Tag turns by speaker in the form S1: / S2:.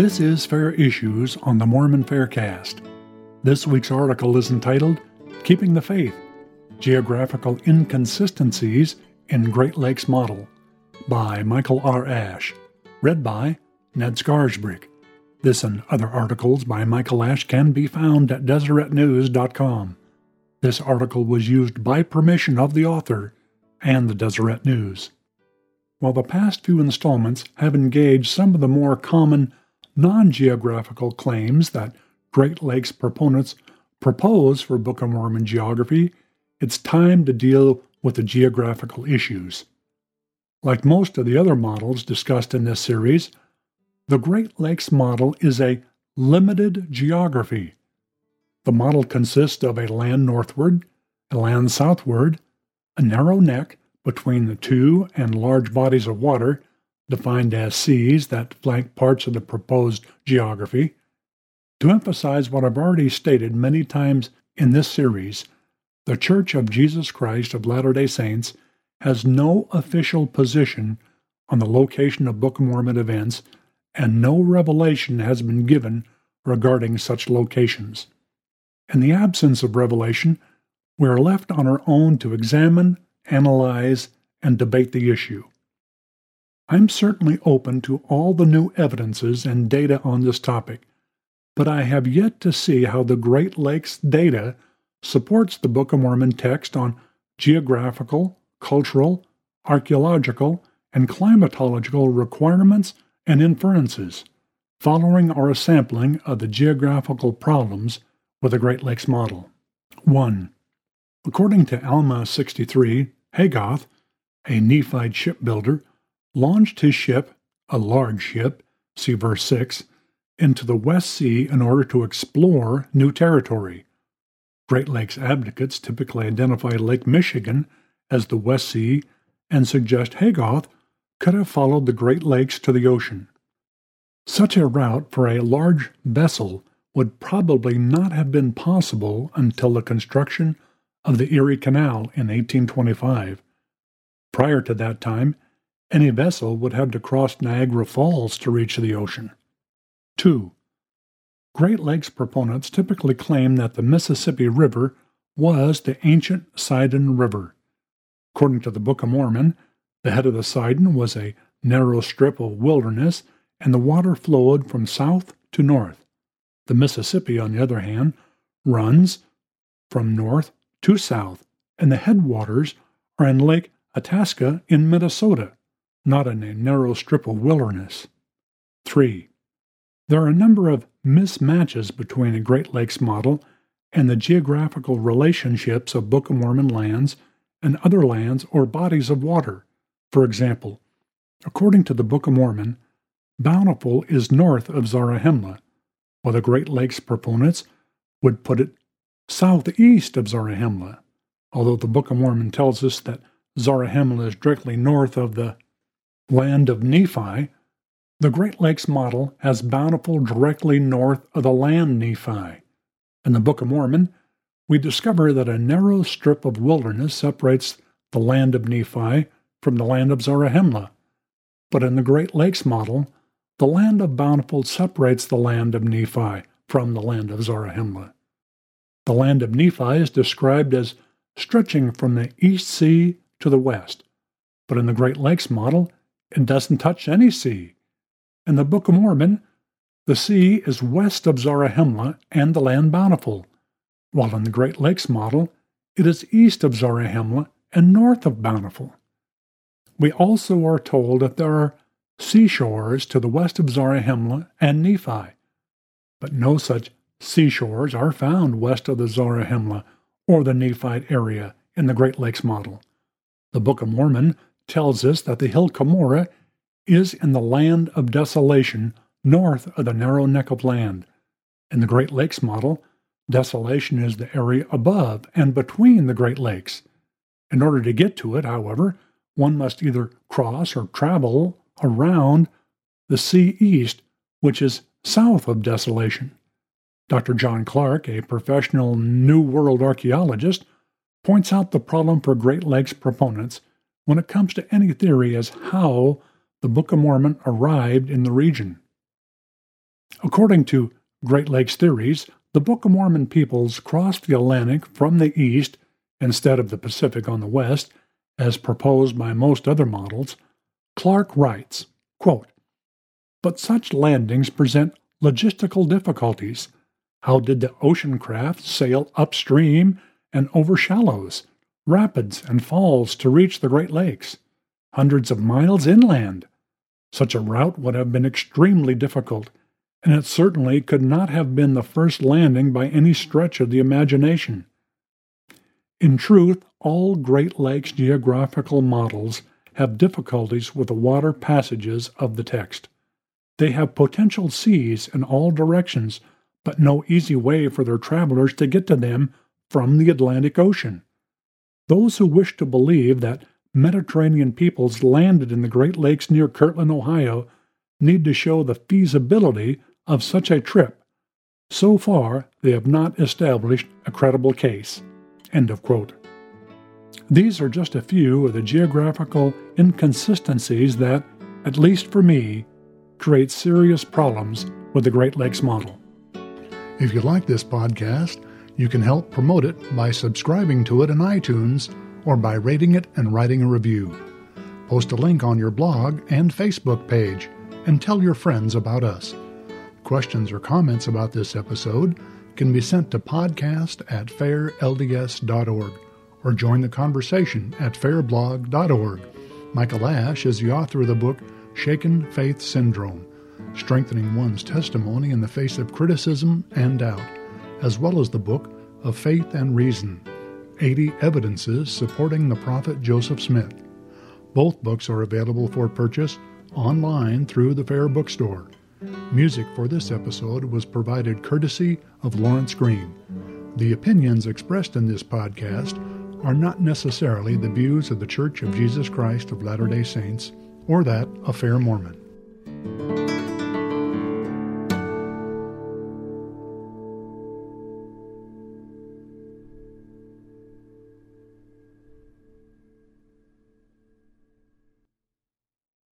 S1: This is Fair Issues on the Mormon Faircast. This week's article is entitled Keeping the Faith Geographical Inconsistencies in Great Lakes Model by Michael R. Ash. Read by Ned Scarisbrick. This and other articles by Michael Ash can be found at DeseretNews.com. This article was used by permission of the author and the Deseret News. While the past few installments have engaged some of the more common non geographical claims that Great Lakes proponents propose for Book of Mormon geography, it's time to deal with the geographical issues. Like most of the other models discussed in this series, the Great Lakes model is a limited geography. The model consists of a land northward, a land southward, a narrow neck between the two and large bodies of water, defined as seas that flank parts of the proposed geography. To emphasize what I've already stated many times in this series, the Church of Jesus Christ of Latter day Saints has no official position on the location of Book of Mormon events, and no revelation has been given regarding such locations. In the absence of revelation, we are left on our own to examine, analyze, and debate the issue. I'm certainly open to all the new evidences and data on this topic, but I have yet to see how the Great Lakes data supports the Book of Mormon text on geographical, cultural, archaeological, and climatological requirements and inferences, following our sampling of the geographical problems with the Great Lakes model. 1. According to Alma 63, Hagoth, a Nephite shipbuilder, launched his ship, a large ship, see verse 6, into the West Sea in order to explore new territory. Great Lakes advocates typically identify Lake Michigan as the West Sea and suggest Hagoth could have followed the Great Lakes to the ocean. Such a route for a large vessel would probably not have been possible until the construction of the Erie Canal in 1825. Prior to that time, any vessel would have to cross Niagara Falls to reach the ocean. 2. Great Lakes proponents typically claim that the Mississippi River was the ancient Sidon River. According to the Book of Mormon, the head of the Sidon was a narrow strip of wilderness, and the water flowed from south to north. The Mississippi, on the other hand, runs from north to south, and the headwaters are in Lake Itasca in Minnesota not in a narrow strip of wilderness. 3. There are a number of mismatches between a Great Lakes model and the geographical relationships of Book of Mormon lands and other lands or bodies of water. For example, according to the Book of Mormon, Bountiful is north of Zarahemla, while the Great Lakes proponents would put it southeast of Zarahemla, although the Book of Mormon tells us that Zarahemla is directly north of the land of Nephi, the Great Lakes model has Bountiful directly north of the land Nephi. In the Book of Mormon, we discover that a narrow strip of wilderness separates the land of Nephi from the land of Zarahemla. But in the Great Lakes model, the land of Bountiful separates the land of Nephi from the land of Zarahemla. The land of Nephi is described as stretching from the East Sea to the west, but in the Great Lakes model, it doesn't touch any sea. In the Book of Mormon, the sea is west of Zarahemla and the land bountiful, while in the Great Lakes model, it is east of Zarahemla and north of Bountiful. We also are told that there are seashores to the west of Zarahemla and Nephi, but no such seashores are found west of the Zarahemla or the Nephite area in the Great Lakes model. The Book of Mormon tells us that the hill Cumorah is in the land of desolation north of the narrow neck of land. In the Great Lakes model, desolation is the area above and between the Great Lakes. In order to get to it, however, one must either cross or travel around the sea east, which is south of desolation. Dr. John Clark, a professional New World archaeologist, points out the problem for Great Lakes proponents when it comes to any theory as how the Book of Mormon arrived in the region. According to Great Lakes Theories, the Book of Mormon peoples crossed the Atlantic from the east instead of the Pacific on the west, as proposed by most other models. Clark writes, quote, But such landings present logistical difficulties. How did the ocean craft sail upstream and over shallows, rapids, and falls to reach the Great Lakes? Hundreds of miles inland. Such a route would have been extremely difficult and it certainly could not have been the first landing by any stretch of the imagination. In truth, all Great Lakes geographical models have difficulties with the water passages of the text. They have potential seas in all directions, but no easy way for their travelers to get to them from the Atlantic Ocean. Those who wish to believe that Mediterranean peoples landed in the Great Lakes near Kirtland, Ohio, need to show the feasibility of such a trip. So far, they have not established a credible case. End of quote. These are just a few of the geographical inconsistencies that, at least for me, create serious problems with the Great Lakes model.
S2: If you like this podcast, you can help promote it by subscribing to it in iTunes or by rating it and writing a review. Post a link on your blog and Facebook page and tell your friends about us. Questions or comments about this episode can be sent to podcast at fairlds.org or join the conversation at fairblog.org. Michael Ash is the author of the book Shaken Faith Syndrome Strengthening One's Testimony in the Face of Criticism and Doubt, as well as the book of Faith and Reason 80 Evidences Supporting the Prophet Joseph Smith. Both books are available for purchase online through the Fair Bookstore. Music for this episode was provided courtesy of Lawrence Green. The opinions expressed in this podcast are not necessarily the views of the Church of Jesus Christ of Latter day Saints or that of Fair Mormon.